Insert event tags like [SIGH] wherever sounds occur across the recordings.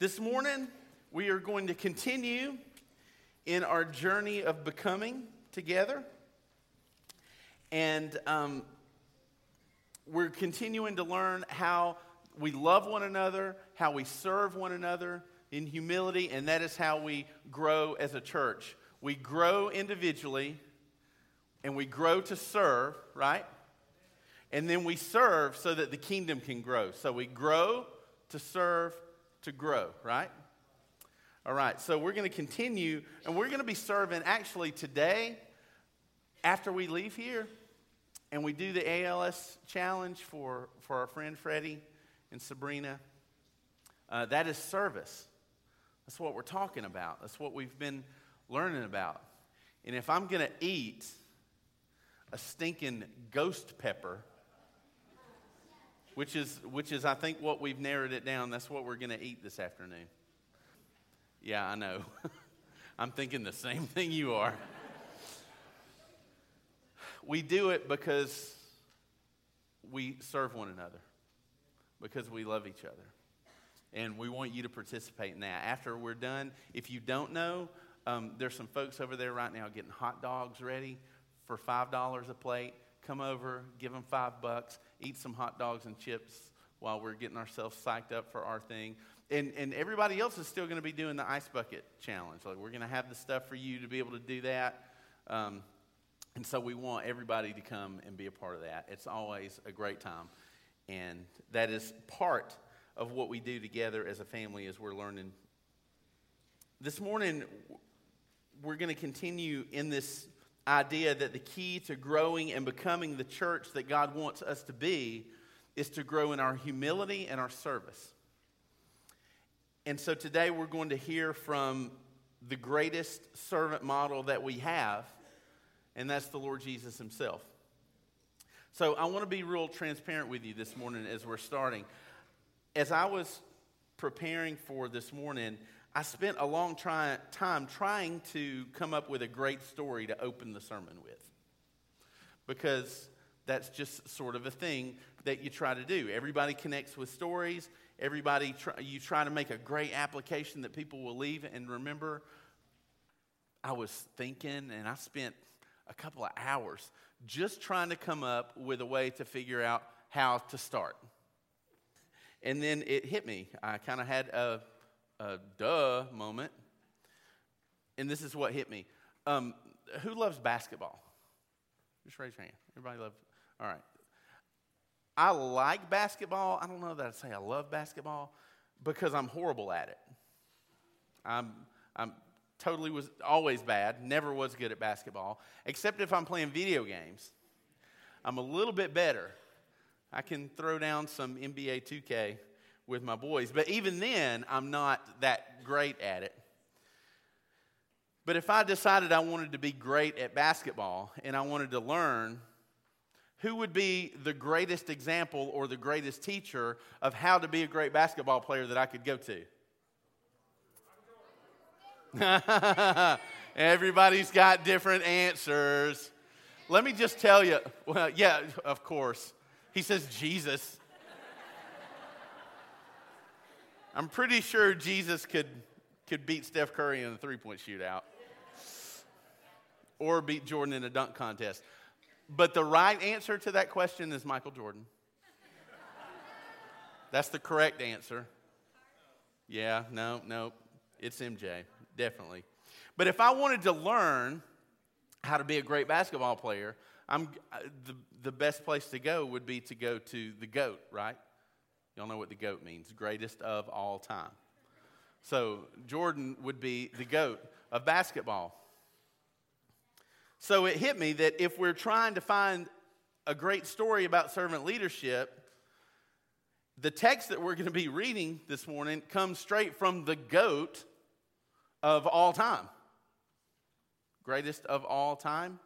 This morning, we are going to continue in our journey of becoming together. And um, we're continuing to learn how we love one another, how we serve one another in humility, and that is how we grow as a church. We grow individually and we grow to serve, right? And then we serve so that the kingdom can grow. So we grow to serve to grow, right? All right, so we're going to continue, and we're going to be serving actually today after we leave here, and we do the ALS challenge for, for our friend Freddie and Sabrina. Uh, that is service. That's what we're talking about. That's what we've been learning about. And if I'm going to eat a stinking ghost pepper, which is, which is, I think, what we've narrowed it down. That's what we're going to eat this afternoon. Yeah, I know. [LAUGHS] I'm thinking the same thing you are. we do it because we serve one another, because we love each other. And we want you to participate in that. After we're done, if you don't know, um, there's some folks over there right now getting hot dogs ready for $5 a plate. Come over, give them five bucks, eat some hot dogs and chips while we're getting ourselves psyched up for our thing. And, and everybody else is still going to be doing the ice bucket challenge. Like, we're going to have the stuff for you to be able to do that. Um, and so we want everybody to come and be a part of that. It's always a great time. And that is part of what we do together as a family as we're learning. This morning, we're going to continue in this idea that the key to growing and becoming the church that God wants us to be is to grow in our humility and our service. And so today we're going to hear from the greatest servant model that we have, and that's the Lord Jesus himself. So I want to be real transparent with you this morning as we're starting. As I was preparing for this morning, I spent a long try, time trying to come up with a great story to open the sermon with. Because that's just sort of a thing that you try to do. Everybody connects with stories. Everybody, you try to make a great application that people will leave and remember. I was thinking, and I spent a couple of hours just trying to come up with a way to figure out how to start. And then it hit me. I kind of had a a duh moment. And this is what hit me. Um, who loves basketball? Just raise your hand. Everybody loves. All right. I like basketball. I don't know that I'd say I love basketball because I'm horrible at it. I'm, I'm totally was always bad. Never was good at basketball, except if I'm playing video games. I'm a little bit better. I can throw down some NBA 2K with my boys. But even then, I'm not that great at it. But if I decided I wanted to be great at basketball and I wanted to learn, who would be the greatest example or the greatest teacher of how to be a great basketball player that I could go to? [LAUGHS] Everybody's got different answers. Let me just tell you, well, yeah, of course. He says Jesus. I'm pretty sure Jesus could, could beat Steph Curry in a three point shootout or beat Jordan in a dunk contest. But the right answer to that question is Michael Jordan. That's the correct answer. Yeah, no, no, it's MJ, definitely. But if I wanted to learn how to be a great basketball player, I'm, uh, the, the best place to go would be to go to the GOAT, right? Y'all know what the GOAT means greatest of all time. So Jordan would be the GOAT of basketball. So it hit me that if we're trying to find a great story about servant leadership, the text that we're going to be reading this morning comes straight from the GOAT of all time. Greatest of all time?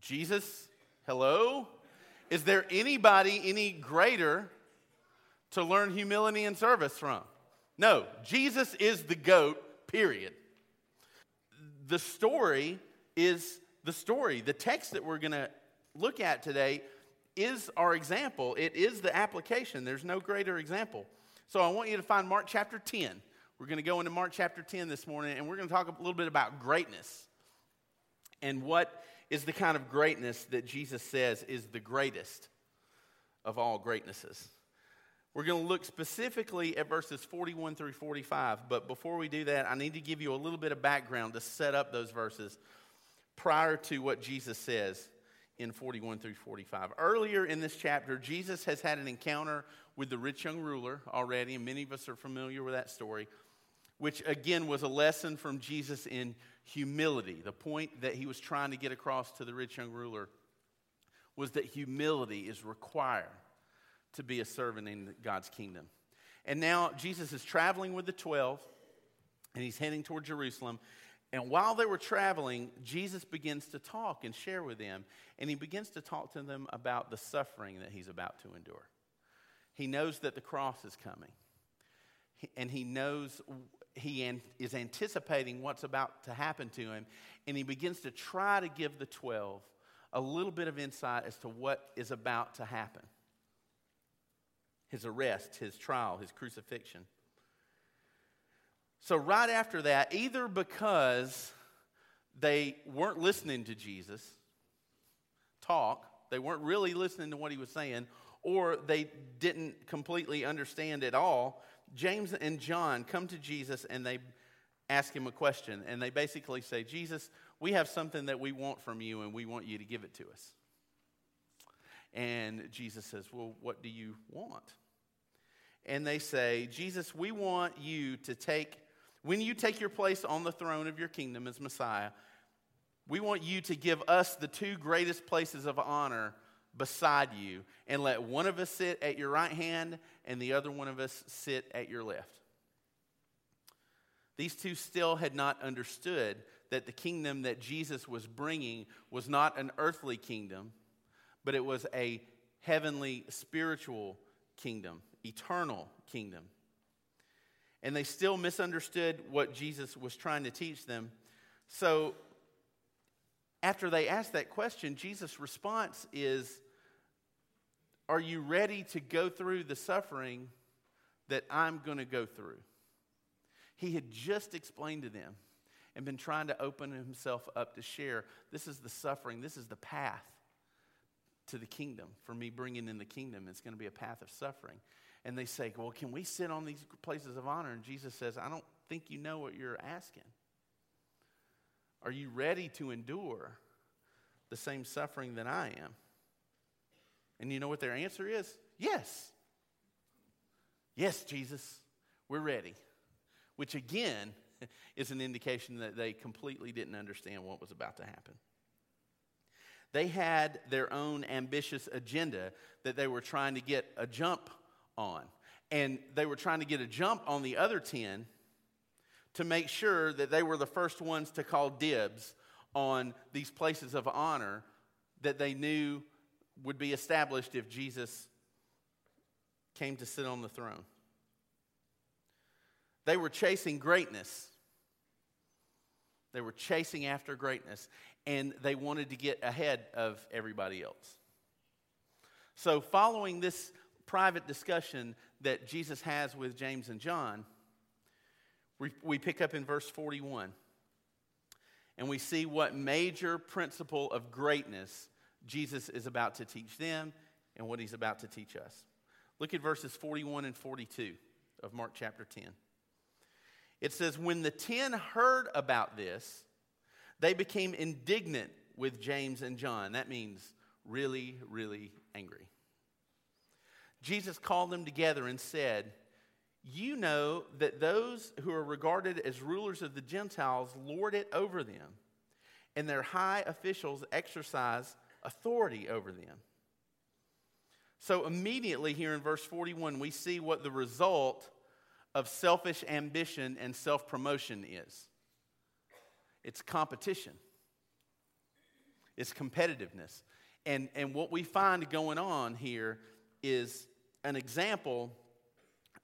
Jesus? Hello? Is there anybody any greater to learn humility and service from. No, Jesus is the goat, period. The story is the story. The text that we're going to look at today is our example, it is the application. There's no greater example. So I want you to find Mark chapter 10. We're going to go into Mark chapter 10 this morning, and we're going to talk a little bit about greatness and what is the kind of greatness that Jesus says is the greatest of all greatnesses. We're going to look specifically at verses 41 through 45, but before we do that, I need to give you a little bit of background to set up those verses prior to what Jesus says in 41 through 45. Earlier in this chapter, Jesus has had an encounter with the rich young ruler already, and many of us are familiar with that story, which again was a lesson from Jesus in humility. The point that he was trying to get across to the rich young ruler was that humility is required to be a servant in God's kingdom. And now Jesus is traveling with the 12 and he's heading toward Jerusalem. And while they were traveling, Jesus begins to talk and share with them. And he begins to talk to them about the suffering that he's about to endure. He knows that the cross is coming. And he knows he is anticipating what's about to happen to him. And he begins to try to give the 12 a little bit of insight as to what is about to happen his arrest, his trial, his crucifixion. So, right after that, either because they weren't listening to Jesus talk, they weren't really listening to what he was saying, or they didn't completely understand at all, James and John come to Jesus and they ask him a question. And they basically say, Jesus, we have something that we want from you and we want you to give it to us. And Jesus says, Well, what do you want? And they say, Jesus, we want you to take when you take your place on the throne of your kingdom as Messiah, we want you to give us the two greatest places of honor beside you and let one of us sit at your right hand and the other one of us sit at your left. These two still had not understood that the kingdom that Jesus was bringing was not an earthly kingdom, but it was a heavenly, spiritual kingdom, eternal kingdom and they still misunderstood what Jesus was trying to teach them. So, after they asked that question, Jesus' response is Are you ready to go through the suffering that I'm going to go through? He had just explained to them and been trying to open himself up to share this is the suffering, this is the path to the kingdom. For me, bringing in the kingdom, it's going to be a path of suffering and they say, Well, can we sit on these places of honor? And Jesus says, I don't think you know what you're asking. Are you ready to endure the same suffering that I am? And you know what their answer is? Yes. Yes, Jesus, we're ready. Which again [LAUGHS] is an indication that they completely didn't understand what was about to happen. They had their own ambitious agenda that they were trying to get a jump on. And they were trying to get a jump on the other 10 to make sure that they were the first ones to call dibs on these places of honor that they knew would be established if Jesus came to sit on the throne. They were chasing greatness. They were chasing after greatness, and they wanted to get ahead of everybody else. So, following this private discussion that Jesus has with James and John, we, we pick up in verse 41. And we see what major principle of greatness Jesus is about to teach them and what he's about to teach us. Look at verses 41 and 42 of Mark chapter 10. It says, When the ten heard about this, they became indignant with James and John. That means really, really angry. Jesus called them together and said, You know that those who are regarded as rulers of the Gentiles lord it over them, and their high officials exercise authority over them. So, immediately here in verse 41, we see what the result of selfish ambition and self promotion is it's competition, it's competitiveness. And, and what we find going on here is an example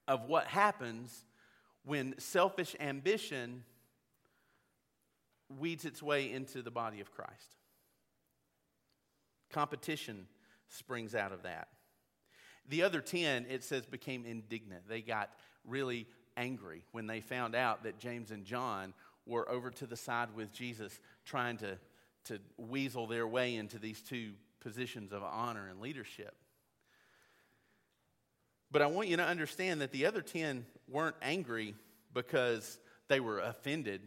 of what happens when selfish ambition weeds its way into the body of Christ. Competition springs out of that. The other 10, it says, became indignant. They got really angry when they found out that James and John were over to the side with Jesus trying to, to weasel their way into these two positions of honor and leadership. But I want you to understand that the other 10 weren't angry because they were offended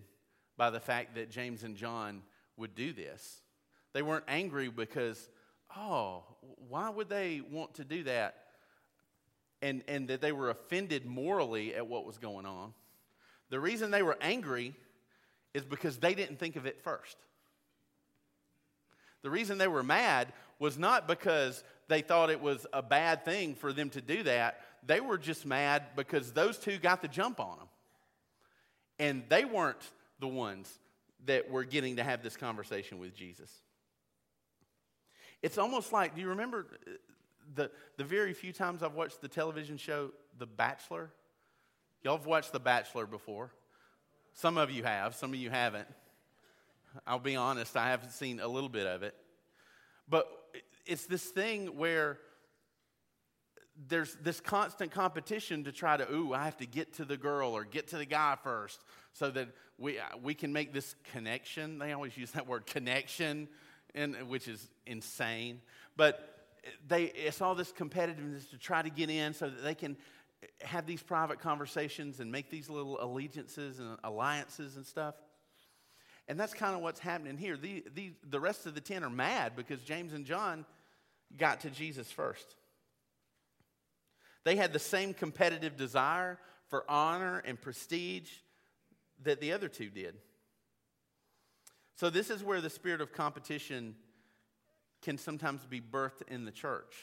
by the fact that James and John would do this. They weren't angry because, oh, why would they want to do that? And, and that they were offended morally at what was going on. The reason they were angry is because they didn't think of it first. The reason they were mad was not because they thought it was a bad thing for them to do that. They were just mad because those two got the jump on them. And they weren't the ones that were getting to have this conversation with Jesus. It's almost like, do you remember uh, the, the very few times I've watched the television show The Bachelor? Y'all have watched The Bachelor before. Some of you have, some of you haven't. I'll be honest, I haven't seen a little bit of it. But it's this thing where there's this constant competition to try to, ooh, I have to get to the girl or get to the guy first so that we, uh, we can make this connection. They always use that word connection, and, which is insane. But they, it's all this competitiveness to try to get in so that they can have these private conversations and make these little allegiances and alliances and stuff. And that's kind of what's happening here. The, the, the rest of the 10 are mad because James and John got to Jesus first. They had the same competitive desire for honor and prestige that the other two did. So, this is where the spirit of competition can sometimes be birthed in the church.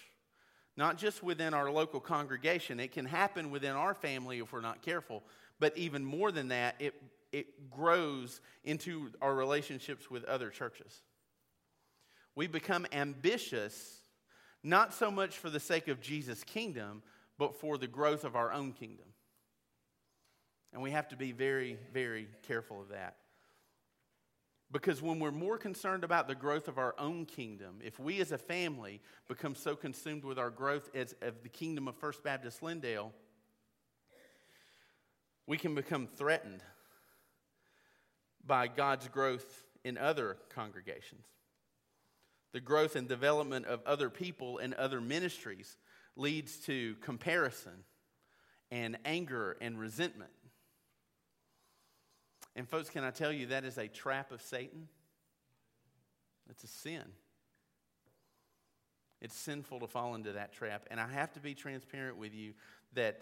Not just within our local congregation, it can happen within our family if we're not careful. But even more than that, it, it grows into our relationships with other churches. We become ambitious, not so much for the sake of Jesus' kingdom, but for the growth of our own kingdom. And we have to be very, very careful of that. Because when we're more concerned about the growth of our own kingdom, if we as a family become so consumed with our growth as of the kingdom of First Baptist Lindale, we can become threatened by God's growth in other congregations. The growth and development of other people and other ministries leads to comparison and anger and resentment. And, folks, can I tell you that is a trap of Satan? It's a sin. It's sinful to fall into that trap. And I have to be transparent with you that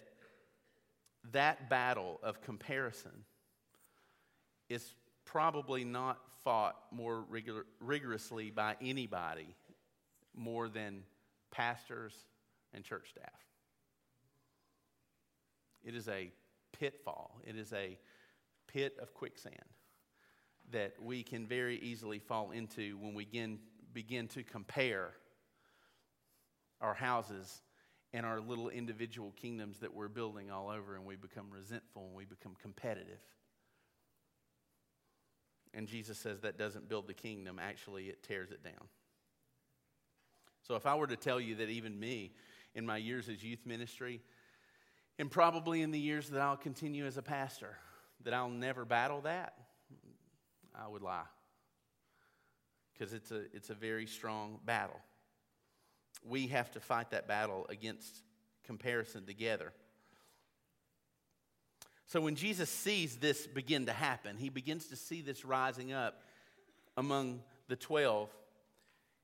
that battle of comparison is probably not fought more rigor- rigorously by anybody more than pastors and church staff. It is a pitfall. It is a pit of quicksand that we can very easily fall into when we begin, begin to compare our houses and our little individual kingdoms that we're building all over, and we become resentful and we become competitive. And Jesus says that doesn't build the kingdom, actually, it tears it down. So, if I were to tell you that even me, in my years as youth ministry, and probably in the years that I'll continue as a pastor, that I'll never battle that, I would lie. Because it's a, it's a very strong battle. We have to fight that battle against comparison together. So when Jesus sees this begin to happen, he begins to see this rising up among the 12.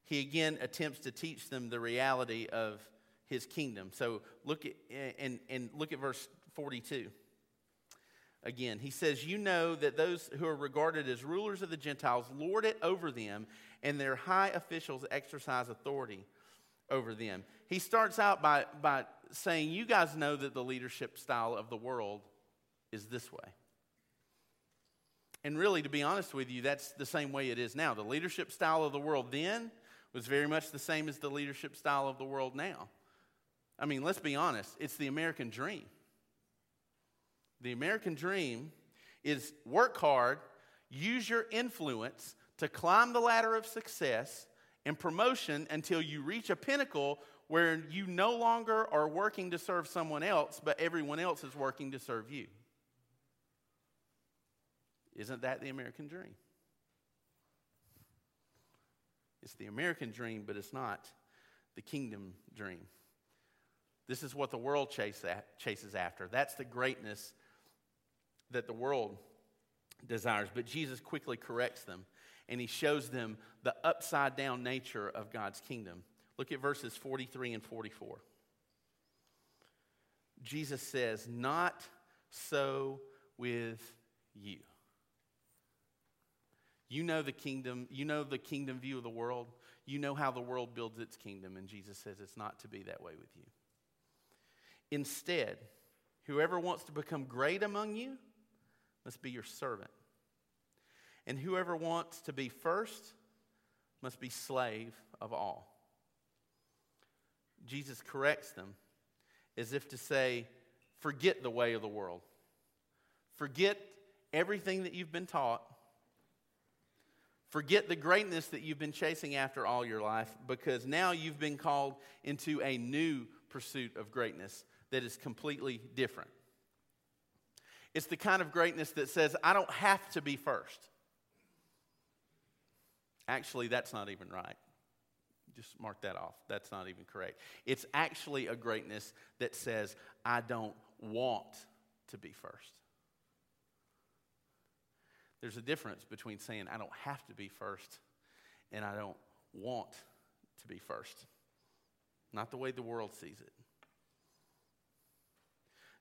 He again attempts to teach them the reality of his kingdom. So look at and, and look at verse 42 again. He says, You know that those who are regarded as rulers of the Gentiles lord it over them, and their high officials exercise authority over them. He starts out by, by saying, You guys know that the leadership style of the world is this way. And really, to be honest with you, that's the same way it is now. The leadership style of the world then was very much the same as the leadership style of the world now. I mean, let's be honest, it's the American dream. The American dream is work hard, use your influence to climb the ladder of success and promotion until you reach a pinnacle where you no longer are working to serve someone else, but everyone else is working to serve you. Isn't that the American dream? It's the American dream, but it's not the kingdom dream. This is what the world chase at, chases after. That's the greatness that the world desires. But Jesus quickly corrects them and he shows them the upside down nature of God's kingdom. Look at verses 43 and 44. Jesus says, Not so with you. You know the kingdom, you know the kingdom view of the world. You know how the world builds its kingdom, and Jesus says it's not to be that way with you. Instead, whoever wants to become great among you must be your servant. And whoever wants to be first must be slave of all. Jesus corrects them as if to say, forget the way of the world. Forget everything that you've been taught Forget the greatness that you've been chasing after all your life because now you've been called into a new pursuit of greatness that is completely different. It's the kind of greatness that says, I don't have to be first. Actually, that's not even right. Just mark that off. That's not even correct. It's actually a greatness that says, I don't want to be first. There's a difference between saying, I don't have to be first and I don't want to be first. Not the way the world sees it.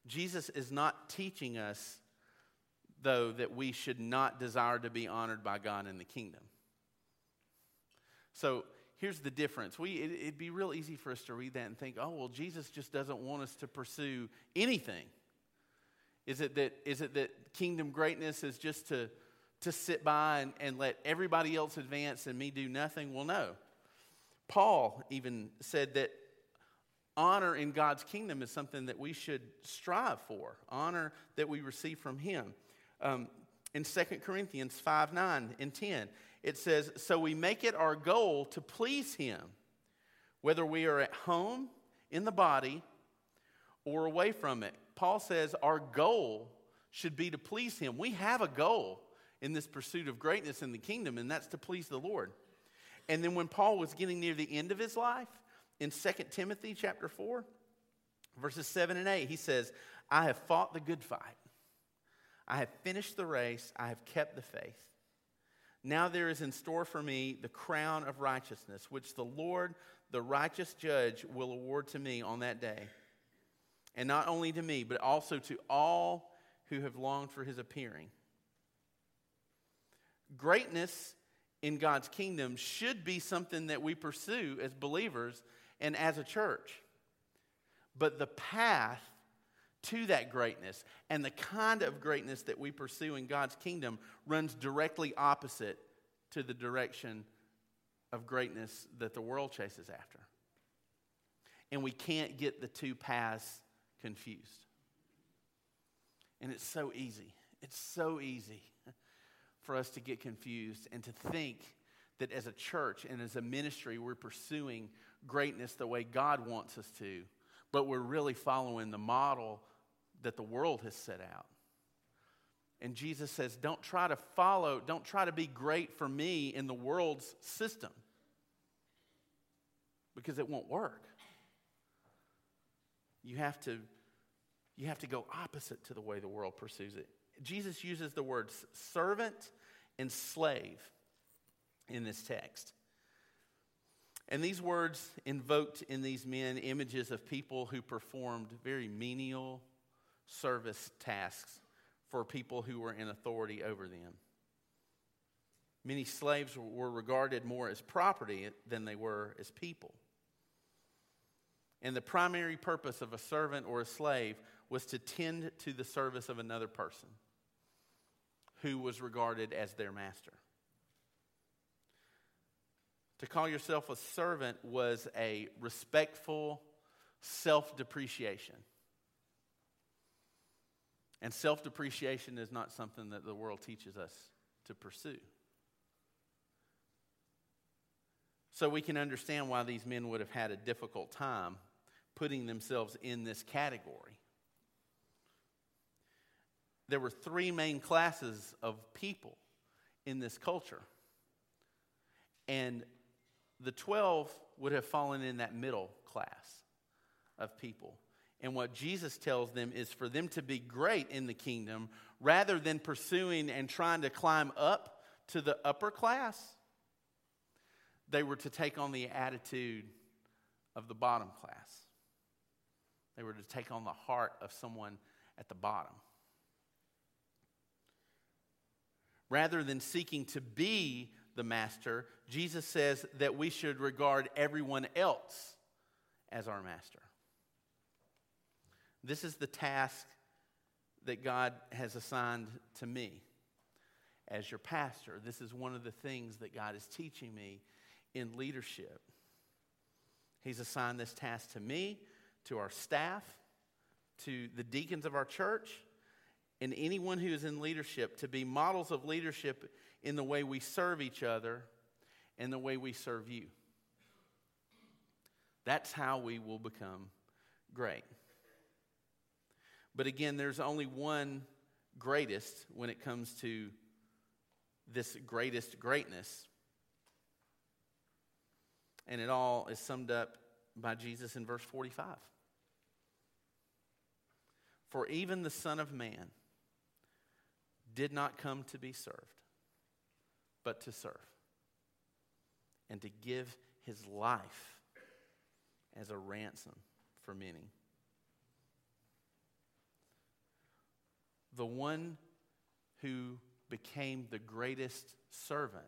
Jesus is not teaching us, though, that we should not desire to be honored by God in the kingdom. So here's the difference. We, it, it'd be real easy for us to read that and think, oh, well, Jesus just doesn't want us to pursue anything. Is it that, is it that kingdom greatness is just to to sit by and, and let everybody else advance and me do nothing? Well, no. Paul even said that honor in God's kingdom is something that we should strive for, honor that we receive from Him. Um, in 2 Corinthians 5 9 and 10, it says, So we make it our goal to please Him, whether we are at home in the body or away from it. Paul says our goal should be to please Him. We have a goal in this pursuit of greatness in the kingdom, and that's to please the Lord. And then when Paul was getting near the end of his life, in 2 Timothy chapter 4, verses 7 and 8, he says, I have fought the good fight. I have finished the race. I have kept the faith. Now there is in store for me the crown of righteousness, which the Lord, the righteous judge, will award to me on that day. And not only to me, but also to all who have longed for his appearing. Greatness in God's kingdom should be something that we pursue as believers and as a church. But the path to that greatness and the kind of greatness that we pursue in God's kingdom runs directly opposite to the direction of greatness that the world chases after. And we can't get the two paths confused. And it's so easy. It's so easy for us to get confused and to think that as a church and as a ministry, we're pursuing greatness the way God wants us to, but we're really following the model that the world has set out. And Jesus says, don't try to follow, don't try to be great for me in the world's system because it won't work. You have to, you have to go opposite to the way the world pursues it. Jesus uses the words servant and slave in this text. And these words invoked in these men images of people who performed very menial service tasks for people who were in authority over them. Many slaves were regarded more as property than they were as people. And the primary purpose of a servant or a slave was to tend to the service of another person who was regarded as their master. To call yourself a servant was a respectful self depreciation. And self depreciation is not something that the world teaches us to pursue. So we can understand why these men would have had a difficult time putting themselves in this category. There were three main classes of people in this culture. And the 12 would have fallen in that middle class of people. And what Jesus tells them is for them to be great in the kingdom rather than pursuing and trying to climb up to the upper class, they were to take on the attitude of the bottom class. They were to take on the heart of someone at the bottom. Rather than seeking to be the master, Jesus says that we should regard everyone else as our master. This is the task that God has assigned to me as your pastor. This is one of the things that God is teaching me in leadership. He's assigned this task to me, to our staff, to the deacons of our church, and anyone who is in leadership to be models of leadership in the way we serve each other and the way we serve you. That's how we will become great. But again, there's only one greatest when it comes to this greatest greatness. And it all is summed up by Jesus in verse 45. For even the Son of Man did not come to be served, but to serve, and to give his life as a ransom for many. The one who became the greatest servant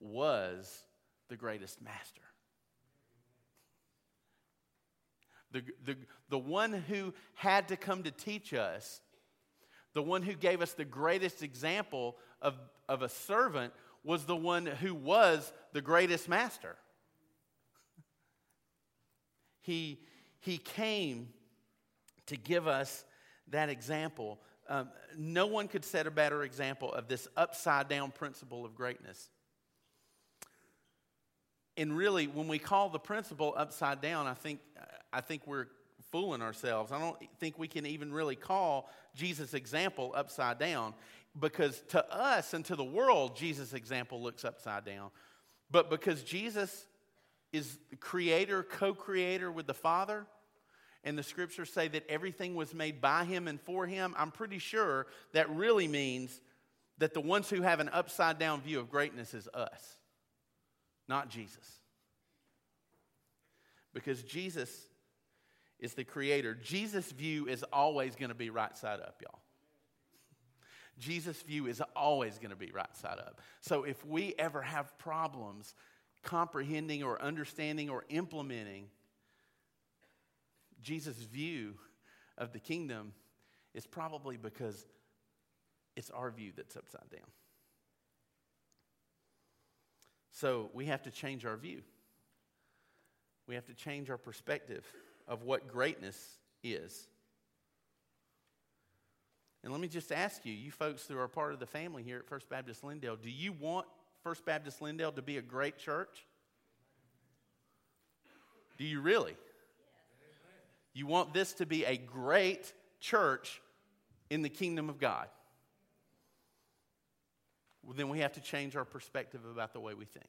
was the greatest master. The, the, the one who had to come to teach us, the one who gave us the greatest example of, of a servant, was the one who was the greatest master. [LAUGHS] He, he came to give us that example. Um, no one could set a better example of this upside down principle of greatness. And really, when we call the principle upside down, I think, I think we're fooling ourselves. I don't think we can even really call Jesus' example upside down because to us and to the world, Jesus' example looks upside down. But because Jesus is creator, co creator with the Father, and the scriptures say that everything was made by him and for him, I'm pretty sure that really means that the ones who have an upside down view of greatness is us, not Jesus. Because Jesus is the creator. Jesus' view is always going to be right side up, y'all. Jesus' view is always going to be right side up. So if we ever have problems comprehending or understanding or implementing Jesus' view of the kingdom it's probably because it's our view that's upside down. So we have to change our view. We have to change our perspective of what greatness is. And let me just ask you, you folks who are part of the family here at First Baptist Lindale, do you want First Baptist Lindale to be a great church? Do you really? You want this to be a great church in the kingdom of God. Well, then we have to change our perspective about the way we think.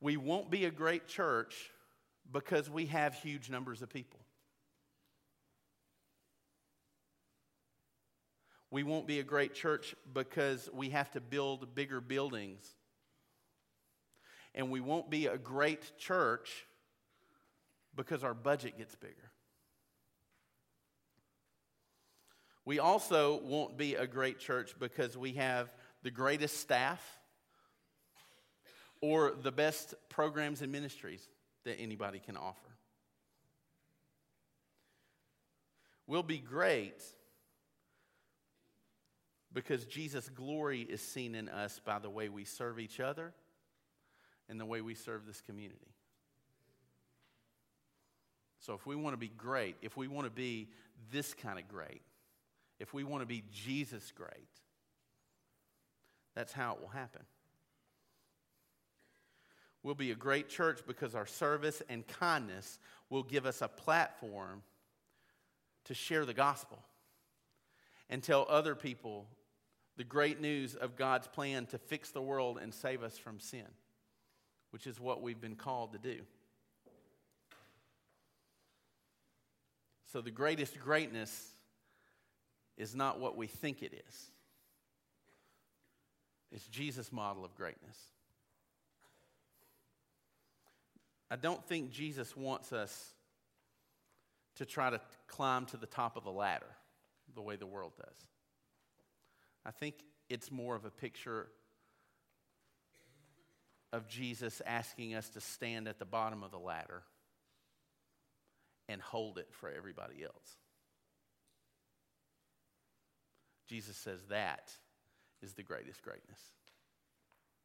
We won't be a great church because we have huge numbers of people. We won't be a great church because we have to build bigger buildings. And we won't be a great church because our budget gets bigger. We also won't be a great church because we have the greatest staff or the best programs and ministries that anybody can offer. We'll be great because Jesus' glory is seen in us by the way we serve each other and the way we serve this community. So, if we want to be great, if we want to be this kind of great, if we want to be Jesus great, that's how it will happen. We'll be a great church because our service and kindness will give us a platform to share the gospel and tell other people the great news of God's plan to fix the world and save us from sin, which is what we've been called to do. So, the greatest greatness is not what we think it is, it's Jesus' model of greatness. I don't think Jesus wants us to try to climb to the top of the ladder the way the world does. I think it's more of a picture of Jesus asking us to stand at the bottom of the ladder and hold it for everybody else. Jesus says that is the greatest greatness.